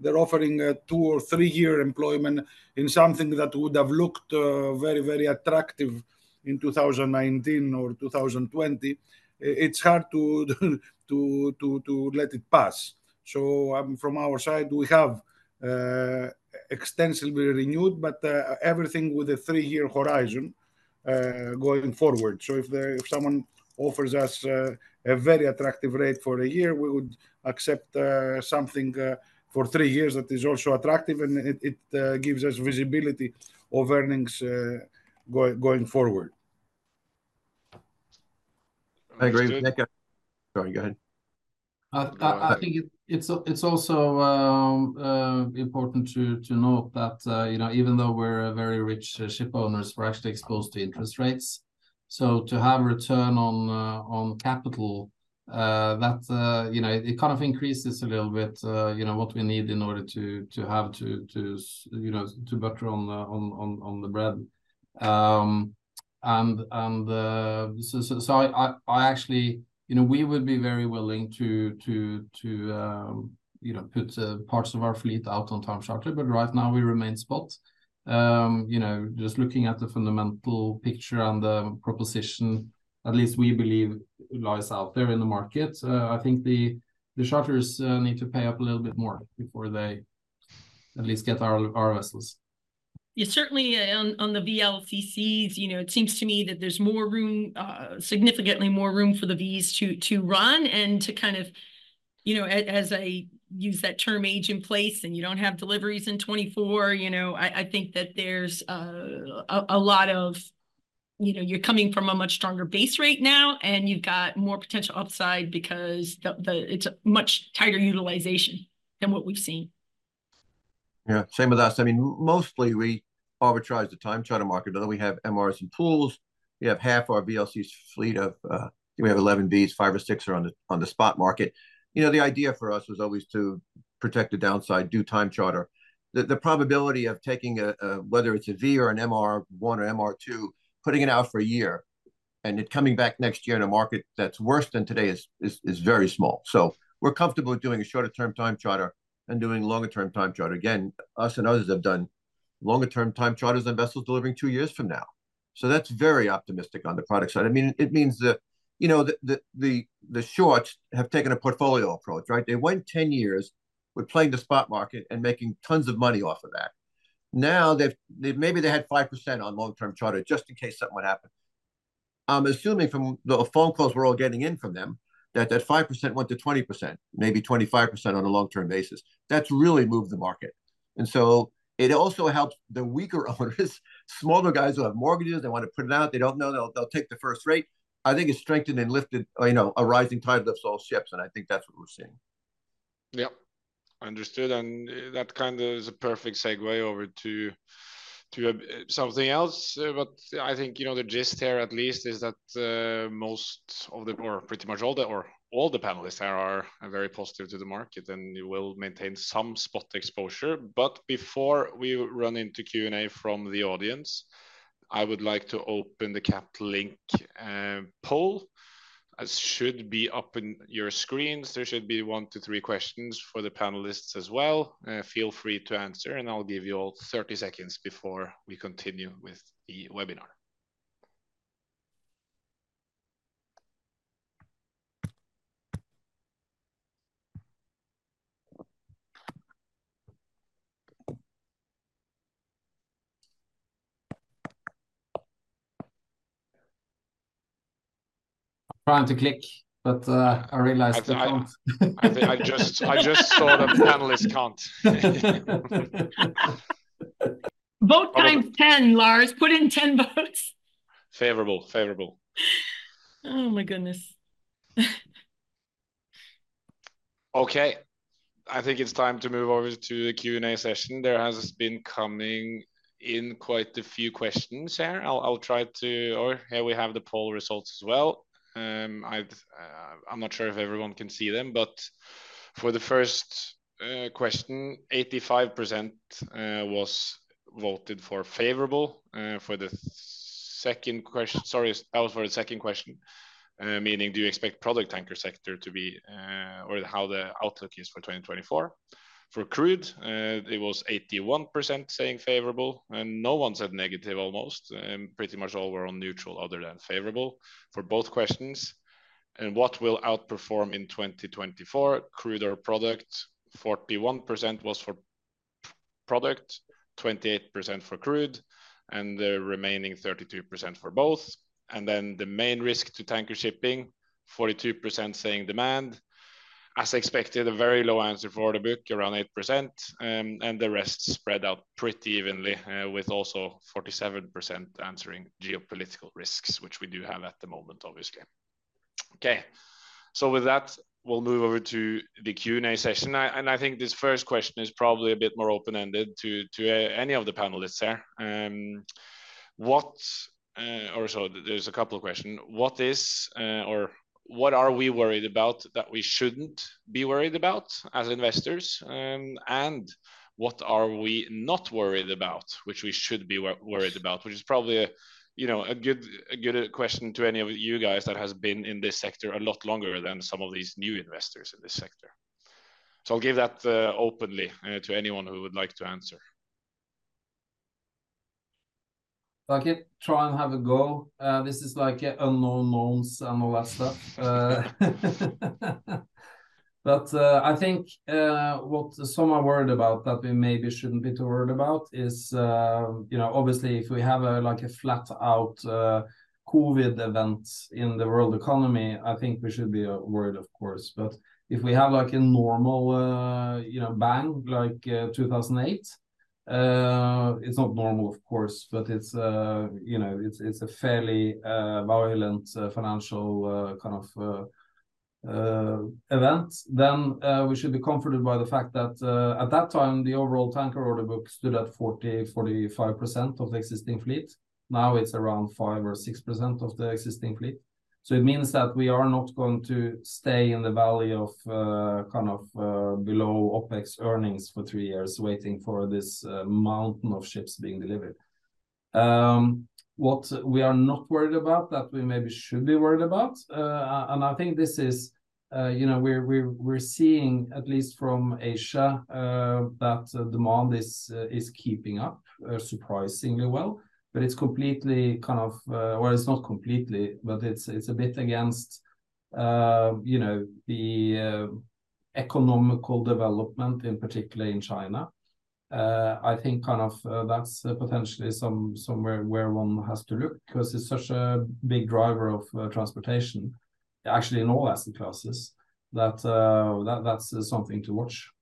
Speaker 2: they're offering a two or three-year employment in something that would have looked very very attractive in 2019 or 2020, it's hard to to to to let it pass. So um, from our side, we have uh, extensively renewed, but uh, everything with a three-year horizon going forward. So if someone offers us uh, a very attractive rate for a year, we would accept uh, something uh, for three years that is also attractive, and it gives us visibility of earnings going forward.
Speaker 6: I agree with Nick. Sorry, go ahead.
Speaker 5: I think it's also um, important to note that, you know, even though we're a very rich ship owners, we're actually exposed to interest rates. So to have return on uh, capital, uh, that, uh, you know, it kind of increases a little bit, you know, what we need in order to have to, you know, to butter on the bread. And so I actually, you know, we would be very willing to, to to um, you know, put parts of our fleet out on time charter, but right now we remain spot. Um, you know, just looking at the fundamental picture and the proposition, at least we believe lies out there in the market. Uh, I think the the charters uh, need to pay up a little bit more before they at least get our vessels.
Speaker 3: Yeah, certainly, uh, on on the VLCCs, you know, it seems to me that there's more room, significantly more room for the Vs to run and to kind of, you know, as I use that term, age in place, and you don't have deliveries in 24, you know, I think that there's uh, a a lot of, you know, you're coming from a much stronger base rate now, and you've got more potential upside because the, the it's a much tighter utilization than what we've seen.
Speaker 6: Yeah, same with us. I mean, mostly we arbitrage the time charter market, although we have MRs and pools. We have half our VLCC fleet of, uh, we have 11 Vs, five or six are on the, on the spot market. You know, the idea for us was always to protect the downside, do time charter. The probability of taking a, whether it's a V or an MR1 or MR2, putting it out for a year, and it coming back next year in a market that's worse than today is is very small. So we're comfortable with doing a shorter term time charter and doing longer term time charter. Again, us and others have done longer term time charters on vessels delivering two years from now. So that's very optimistic on the product side. I mean, it means that, you know, the the the shorts have taken a portfolio approach, right? They went 10 years with playing the spot market and making tons of money off of that. Now, they've maybe they had 5% on long-term charter, just in case something would happen. I'm assuming from the phone calls we're all getting in from them, that that 5% went to 20%, maybe 25% on a long-term basis. That's really moved the market. And so it also helps the weaker owners, smaller guys who have mortgages, they want to put it out, they don't know, they'll, they'll take the first rate. I think it's strengthened and lifted, you know, a rising tide lifts all ships, and I think that's what we're seeing.
Speaker 1: Yep, understood. And uh, that kind of is a perfect segue over to to uh, something else. Uh, but I think, you know, the gist here at least is that most of the, or pretty much all the, or all the panelists here are very positive to the market, and you will maintain some spot exposure. But before we run into Q&A from the audience, I would like to open the Capital Link uh, poll. It should be up in your screens. There should be one to three questions for the panelists as well. Uh, feel free to answer, and I'll give you all 30 seconds before we continue with the webinar.
Speaker 5: Trying to click, but uh, I realized you can't.
Speaker 1: I think I just saw that the panelists can't.
Speaker 3: Vote times 10, Lars. Put in 10 votes.
Speaker 1: Favorable, favorable.
Speaker 3: Oh, my goodness.
Speaker 1: Okay, I think it's time to move over to the Q&A session. There has been coming in quite a few questions here. I'll try to... or here we have the poll results as well. Um, uh, I'm not sure if everyone can see them, but for the first uh, question, 85% uh, was voted for favorable. For the second question, sorry, that was for the second question, meaning do you expect product tanker sector to be, or how the outlook is for 2024? For crude, uh, it was 81% saying favorable, and no one said negative almost, and pretty much all were on neutral other than favorable for both questions. And what will outperform in 2024, crude or product? 41% was for product, 28% for crude, and the remaining 32% for both. And then the main risk to tanker shipping, 42% saying demand. As expected, a very low answer for the book, around 8%, um, and the rest spread out pretty evenly, uh, with also 47% answering geopolitical risks, which we do have at the moment, obviously. Okay, so with that, we'll move over to the Q&A session. And I think this first question is probably a bit more open-ended to uh, any of the panelists there. Um, what, uh, or so there's a couple of questions. What is, or what are we worried about that we shouldn't be worried about as investors? Um, and what are we not worried about, which we should be worried about? Which is probably a, you know, a good a good question to any of you guys that has been in this sector a lot longer than some of these new investors in this sector. So I'll give that uh, openly uh, to anyone who would like to answer.
Speaker 5: I can try and have a go. Uh, this is like unknown knowns and all that stuff. Uh, but uh, I think what some are worried about that we maybe shouldn't be too worried about is, um, you know, obviously, if we have a like a flat out COVID event in the world economy, I think we should be worried, of course. But if we have like a normal, you know, bang, like 2008, Uh, it's not normal, of course, but it's, uh, you know, it's it's a fairly uh, violent financial kind of event, then we should be comforted by the fact that at that time, the overall tanker order book stood at 40%-45% of the existing fleet. Now it's around 5 or 6% of the existing fleet. So it means that we are not going to stay in the valley of uh, kind of uh, below OpEx earnings for three years, waiting for this uh, mountain of ships being delivered. Um, what we are not worried about, that we maybe should be worried about, and I think this is, you know, we're seeing, at least from Asia, that demand is keeping up surprisingly well. But it's completely kind of, uh, well, it's not completely, but it's it's a bit against, uh, you know, the uh, economical development, in particular in China. I think kind of that's potentially some somewhere where one has to look because it's such a big driver of transportation, actually in all asset classes, that that's something to watch.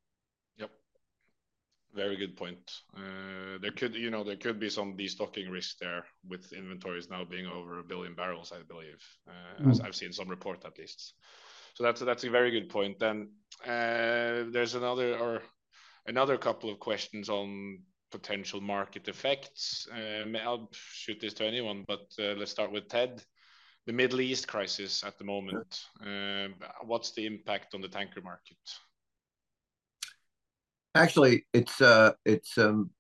Speaker 1: Very good point. Uh, there could, you know, there could be some destocking risk there with inventories now being over a 1 billion barrels, I believe.
Speaker 5: Uh, mm.
Speaker 1: As I've seen some report at least. So that's a very good point. Then, uh, there's another or another couple of questions on potential market effects. I'll shoot this to anyone, but let's start with Ted. The Middle East crisis at the moment, what's the impact on the tanker market?
Speaker 6: Actually, it's uh, it's um,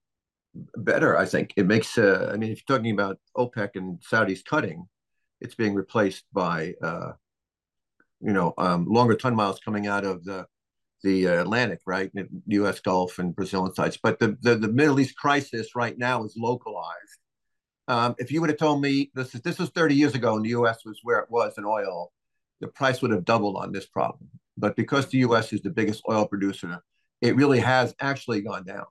Speaker 6: better, I think. It makes... Uh, I mean, if you're talking about OPEC and Saudis cutting, it's being replaced by, uh, you know, um, longer ton miles coming out of the the Atlantic, right? U.S. Gulf and Brazil and such. But the the, the Middle East crisis right now is localized. Um, if you would've told me this, this was 30 years ago, and the U.S. was where it was in oil, the price would have doubled on this problem. But because the U.S. is the biggest oil producer, it really has actually gone down.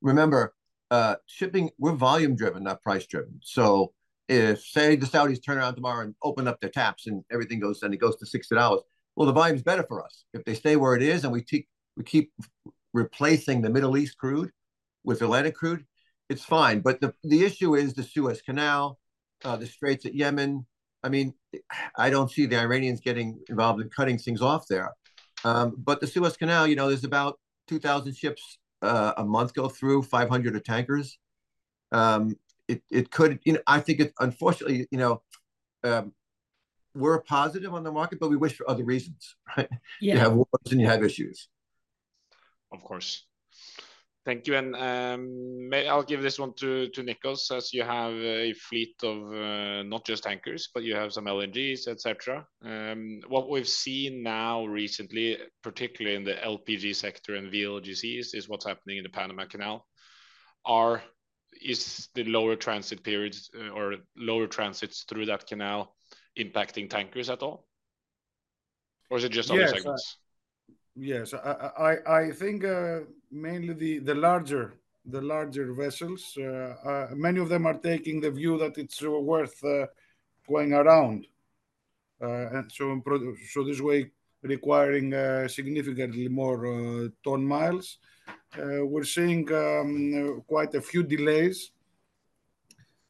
Speaker 6: Remember, uh, shipping, we're volume driven, not price driven. So if, say, the Saudis turn around tomorrow and open up their taps, and everything goes, and it goes to $60, well, the volume's better for us. If they stay where it is, and we keep replacing the Middle East crude with Atlantic crude, it's fine. But the the issue is the Suez Canal, uh, the Straits at Yemen. I mean, I don't see the Iranians getting involved in cutting things off there. Um, but the Suez Canal, you know, there's about 2,000 ships uh, a month go through, 500 are tankers. Um, it could... You know, I think it, unfortunately, you know, um, we're positive on the market, but we wish for other reasons, right?
Speaker 3: Yeah.
Speaker 6: You have wars, and you have issues.
Speaker 1: Of course. Thank you, and um, I'll give this one to Nikos, as you have a fleet of uh, not just tankers, but you have some LNGs, et cetera. Um, what we've seen now recently, particularly in the LPG sector and VLGCs, is what's happening in the Panama Canal. Are is the lower transit periods uh, or lower transits through that canal impacting tankers at all? Or is it just other uh, segments?
Speaker 2: Yes, I I think uh, mainly the the larger the larger vessels. Uh, uh, many of them are taking the view that it's worth going around. And so this way, requiring significantly more ton miles. We're seeing um, quite a few delays.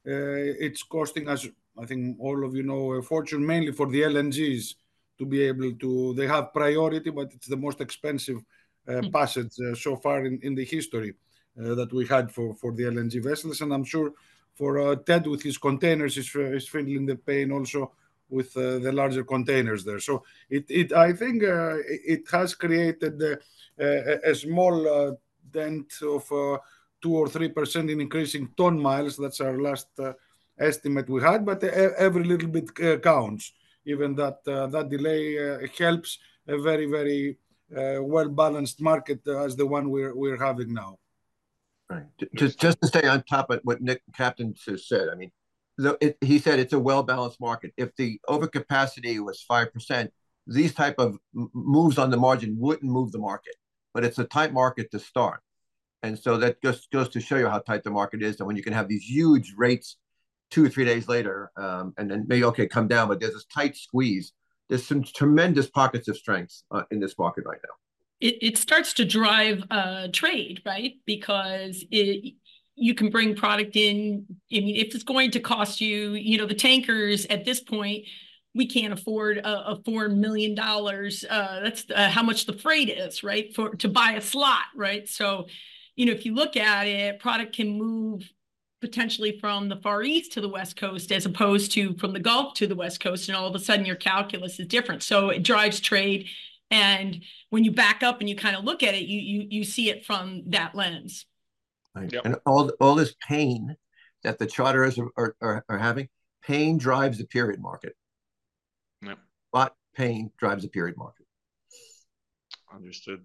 Speaker 2: It's costing us, I think all of you know, a fortune, mainly for the LNGs, to be able to... They have priority, but it's the most expensive uh, hmm. passage uh, so far in in the history uh, that we had for for the LNG vessels. And I'm sure for Ted, with his containers, is is feeling the pain also with the larger containers there. So it, it I think it has created a small dent of 2 or 3% in increasing ton miles. That's our last estimate we had, but every little bit counts. Even that uh, that delay uh, helps a very, very uh, well-balanced market as the one we're we're having now.
Speaker 6: Right. Just just to stay on top of what Nick, Captain, just said, I mean, he said it's a well-balanced market. If the overcapacity was 5%, these type of moves on the margin wouldn't move the market, but it's a tight market to start. And so that just goes to show you how tight the market is, and when you can have these huge rates two or three days later, and then maybe, okay, come down, but there's this tight squeeze. There's some tremendous pockets of strength in this market right now.
Speaker 3: It starts to drive uh, trade, right? Because it, you can bring product in. I mean, if it's going to cost you, you know, the tankers at this point, we can't afford a $4 million. Uh, that's how much the freight is, right? For to buy a slot, right? So, you know, if you look at it, product can move potentially from the Far East to the West Coast, as opposed to from the Gulf to the West Coast, and all of a sudden, your calculus is different. So it drives trade, and when you back up and you kind of look at it, you you, you see it from that lens.
Speaker 6: Right.
Speaker 1: Yep.
Speaker 6: And all all this pain that the charterers are having, pain drives the period market.
Speaker 1: Yep.
Speaker 6: But pain drives the period market.
Speaker 1: Understood.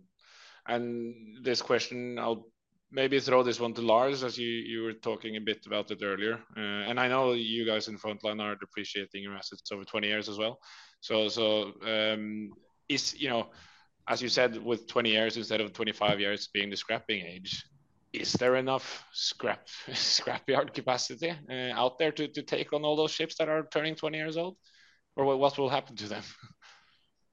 Speaker 1: And this question, I'll maybe throw this one to Lars, as you you were talking a bit about it earlier. Uh, and I know you guys in Frontline are depreciating your assets over 20 years as well. So, so um, is you know, as you said, with 20 years instead of 25 years being the scrapping age, is there enough scrap scrapyard capacity uh, out there to take on all those ships that are turning 20 years old? Or what will happen to them?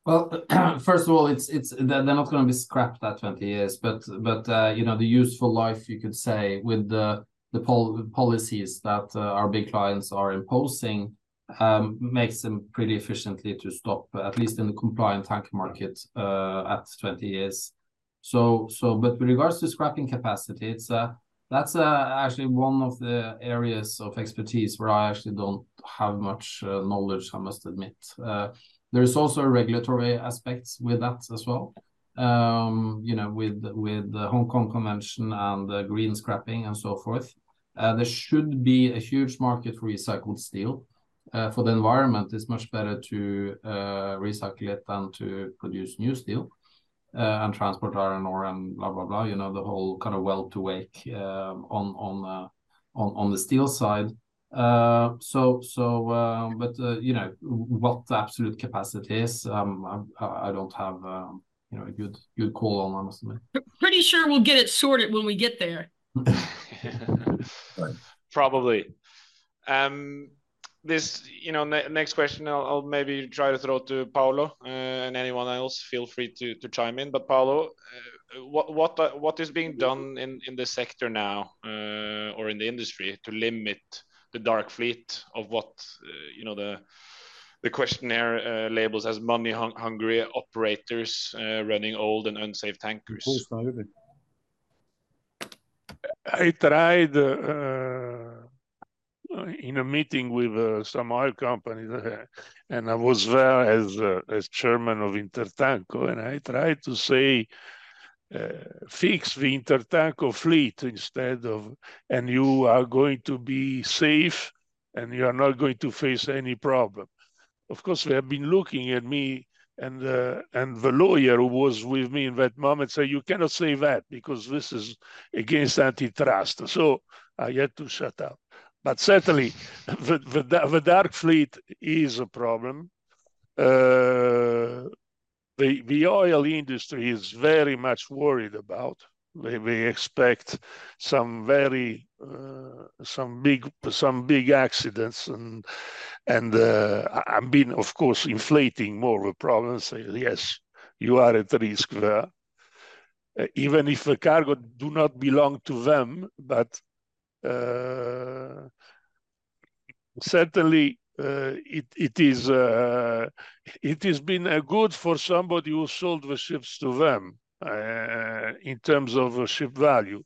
Speaker 5: Well, first of all, it's it's they're not gonna be scrapped at 20 years, but but uh, you know, the useful life, you could say, with the the pol- policies that uh, our big clients are imposing, um, makes them pretty efficiently to stop, at least in the compliant tanker market, uh, at 20 years. So, so, but with regards to scrapping capacity, it's that's actually one of the areas of expertise where I actually don't have much knowledge, I must admit. There is also regulatory aspects with that as well. Um, you know, with with the Hong Kong Convention and the green scrapping and so forth. Uh, there should be a huge market for recycled steel. Uh, for the environment, it's much better to uh, recycle it than to produce new steel and transport iron ore and blah, blah, blah. You know, the whole kind of well-to-wake um, on the steel side. Uh, so, um, but uh, you know, what the absolute capacity is, um, I don't have um, you know, a good call on, honestly.
Speaker 3: Pretty sure we'll get it sorted when we get there.
Speaker 1: Probably. This, you know, next question, I'll maybe try to throw to Paolo, uh, and anyone else, feel free to chime in. But Paolo, what is being done in the sector now, or in the industry to limit the dark fleet of what, uh, you know, the the questionnaire uh, labels as money-hungry operators uh, running old and unsafe tankers?
Speaker 4: I tried in a meeting with some oil companies, and I was there as chairman of Intertanko, and I tried to say, Uh, "Fix the Intertanko fleet instead of... and you are going to be safe, and you are not going to face any problem." Of course, they have been looking at me, and uh, and the lawyer who was with me in that moment said, "You cannot say that, because this is against antitrust." So I had to shut up. But certainly, the dark fleet is a problem. Uh, The the oil industry is very much worried about they, they expect some very uh, some big some big accidents and and uh, I've been of course inflating more the problem. Say yes, you are at risk there, uh, even if the cargo do not belong to them, but uh, certainly uh, it it is uh, it has been a good for somebody who sold the ships to them uh, in terms of ship value.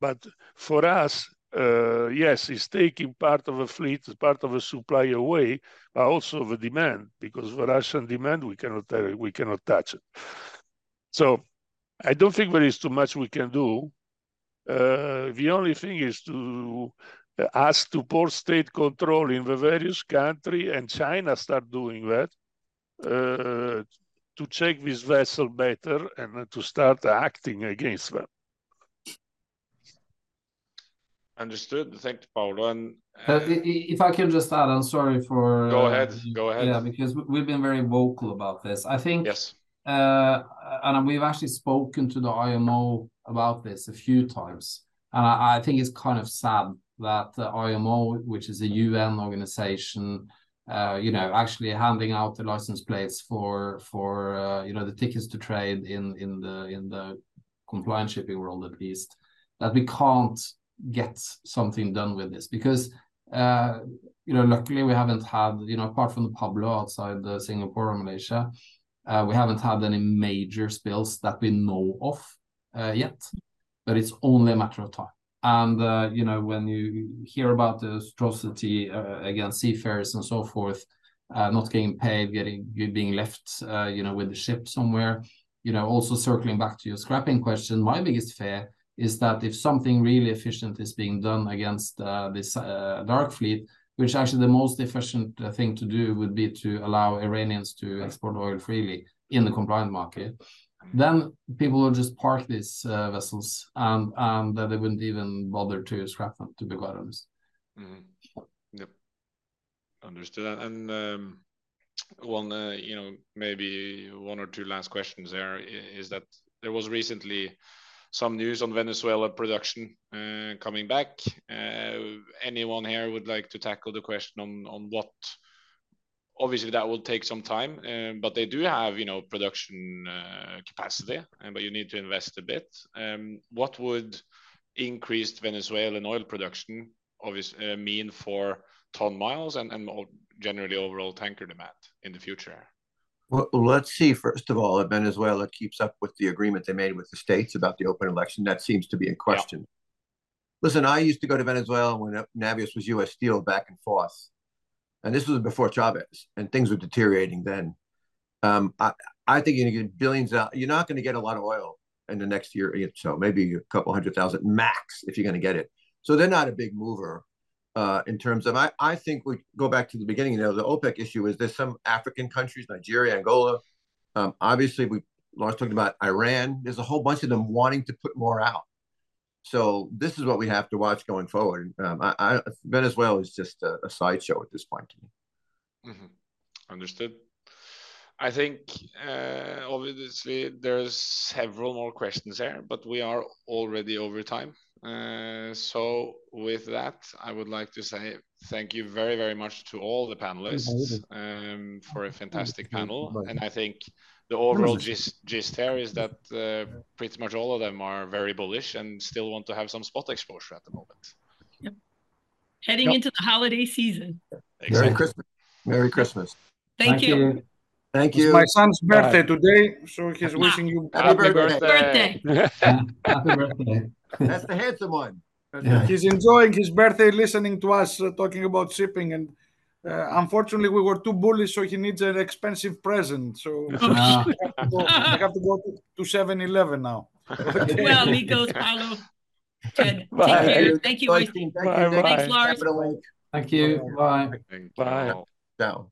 Speaker 4: But for us, uh, yes, it's taking part of a fleet, part of a supply away, but also the demand, because the Russian demand, we cannot, uh, we cannot touch it. So I don't think there is too much we can do. Uh, the only thing is to ask to port state control in the various country and China start doing that uh, to check this vessel better and to start acting against them.
Speaker 1: Understood. Thank you, Paolo. And
Speaker 5: uh, if I can just add, I'm sorry for.
Speaker 1: Go ahead. Go ahead.
Speaker 5: Yeah, because we've been very vocal about this. I think.
Speaker 1: Yes.
Speaker 5: Uh, and we've actually spoken to the IMO about this a few times, and I, I think it's kind of sad that the IMO, which is a UN organization, uh, you know, actually handing out the license plates for for uh, you know the tickets to trade in in the in the compliant shipping world at least, that we can't get something done with this because uh, you know luckily we haven't had you know apart from the Pablo outside the Singapore or Malaysia, uh, we haven't had any major spills that we know of uh, yet, but it's only a matter of time. And uh, you know, when you hear about the atrocity uh, against seafarers and so forth, uh, not getting paid, getting being left, uh, you know, with the ship somewhere, you know, also circling back to your scrapping question, my biggest fear is that if something really efficient is being done against uh, this uh, dark fleet, which actually the most efficient thing to do would be to allow Iranians to export oil freely in the compliant market then people would just park these uh, vessels and and that they wouldn't even bother to scrap them to be quite honest
Speaker 1: mm. yep understood and um, one uh, you know maybe one or two last questions there is that there was recently some news on Venezuela production uh, coming back. Uh, anyone here would like to tackle the question on on what obviously that will take some time, um, but they do have you know production uh, capacity, uh, but you need to invest a bit. Um, what would increased Venezuelan oil production obviously uh, mean for ton miles and, and generally overall tanker demand in the future?
Speaker 6: Well, let's see. First of all, if Venezuela keeps up with the agreement they made with the states about the open election, that seems to be in question. Yeah. Listen, I used to go to Venezuela when Navios was U.S. Steel back and forth and this was before Chavez, and things were deteriorating then. Um, I, I think you're going to get billions out. You're not going to get a lot of oil in the next year so, maybe a couple hundred thousand max if you're going to get it. So they're not a big mover uh, in terms of. I, I think we go back to the beginning. You know, the OPEC issue is there's some African countries, Nigeria, Angola. Um, obviously, we Lars talked about Iran. There's a whole bunch of them wanting to put more out. So this is what we have to watch going forward. Um, I, I, Venezuela is just a, a, sideshow at this point to me.
Speaker 1: Mm-hmm. Understood. I think uh, obviously there's several more questions there, but we are already over time. Uh, so with that, I would like to say thank you very, very much to all the panelists um, for a fantastic panel. And I think the overall gist, gist here is that uh, pretty much all of them are very bullish and still want to have some spot exposure at the moment.
Speaker 3: Yep. Heading yep. into the holiday season.
Speaker 6: Exactly. Merry Christmas. Merry Christmas.
Speaker 3: Thank, Thank you. you.
Speaker 6: Thank you.
Speaker 2: It's my son's birthday Bye. today, so he's wishing you
Speaker 1: happy, happy birthday.
Speaker 3: birthday.
Speaker 5: happy birthday.
Speaker 6: That's the handsome one.
Speaker 2: Yeah. He's enjoying his birthday listening to us uh, talking about shipping and uh, unfortunately, we were too bullish, so he needs an expensive present. So I, have go, have to go, to 7 Eleven now.
Speaker 3: Okay. Well, Nikos, Paolo, Ted, take care. Thank you.
Speaker 6: Bye, Thank
Speaker 3: bye,
Speaker 6: you.
Speaker 3: Thanks, Lars.
Speaker 5: Thank you. Bye.
Speaker 4: Bye.
Speaker 6: Ciao.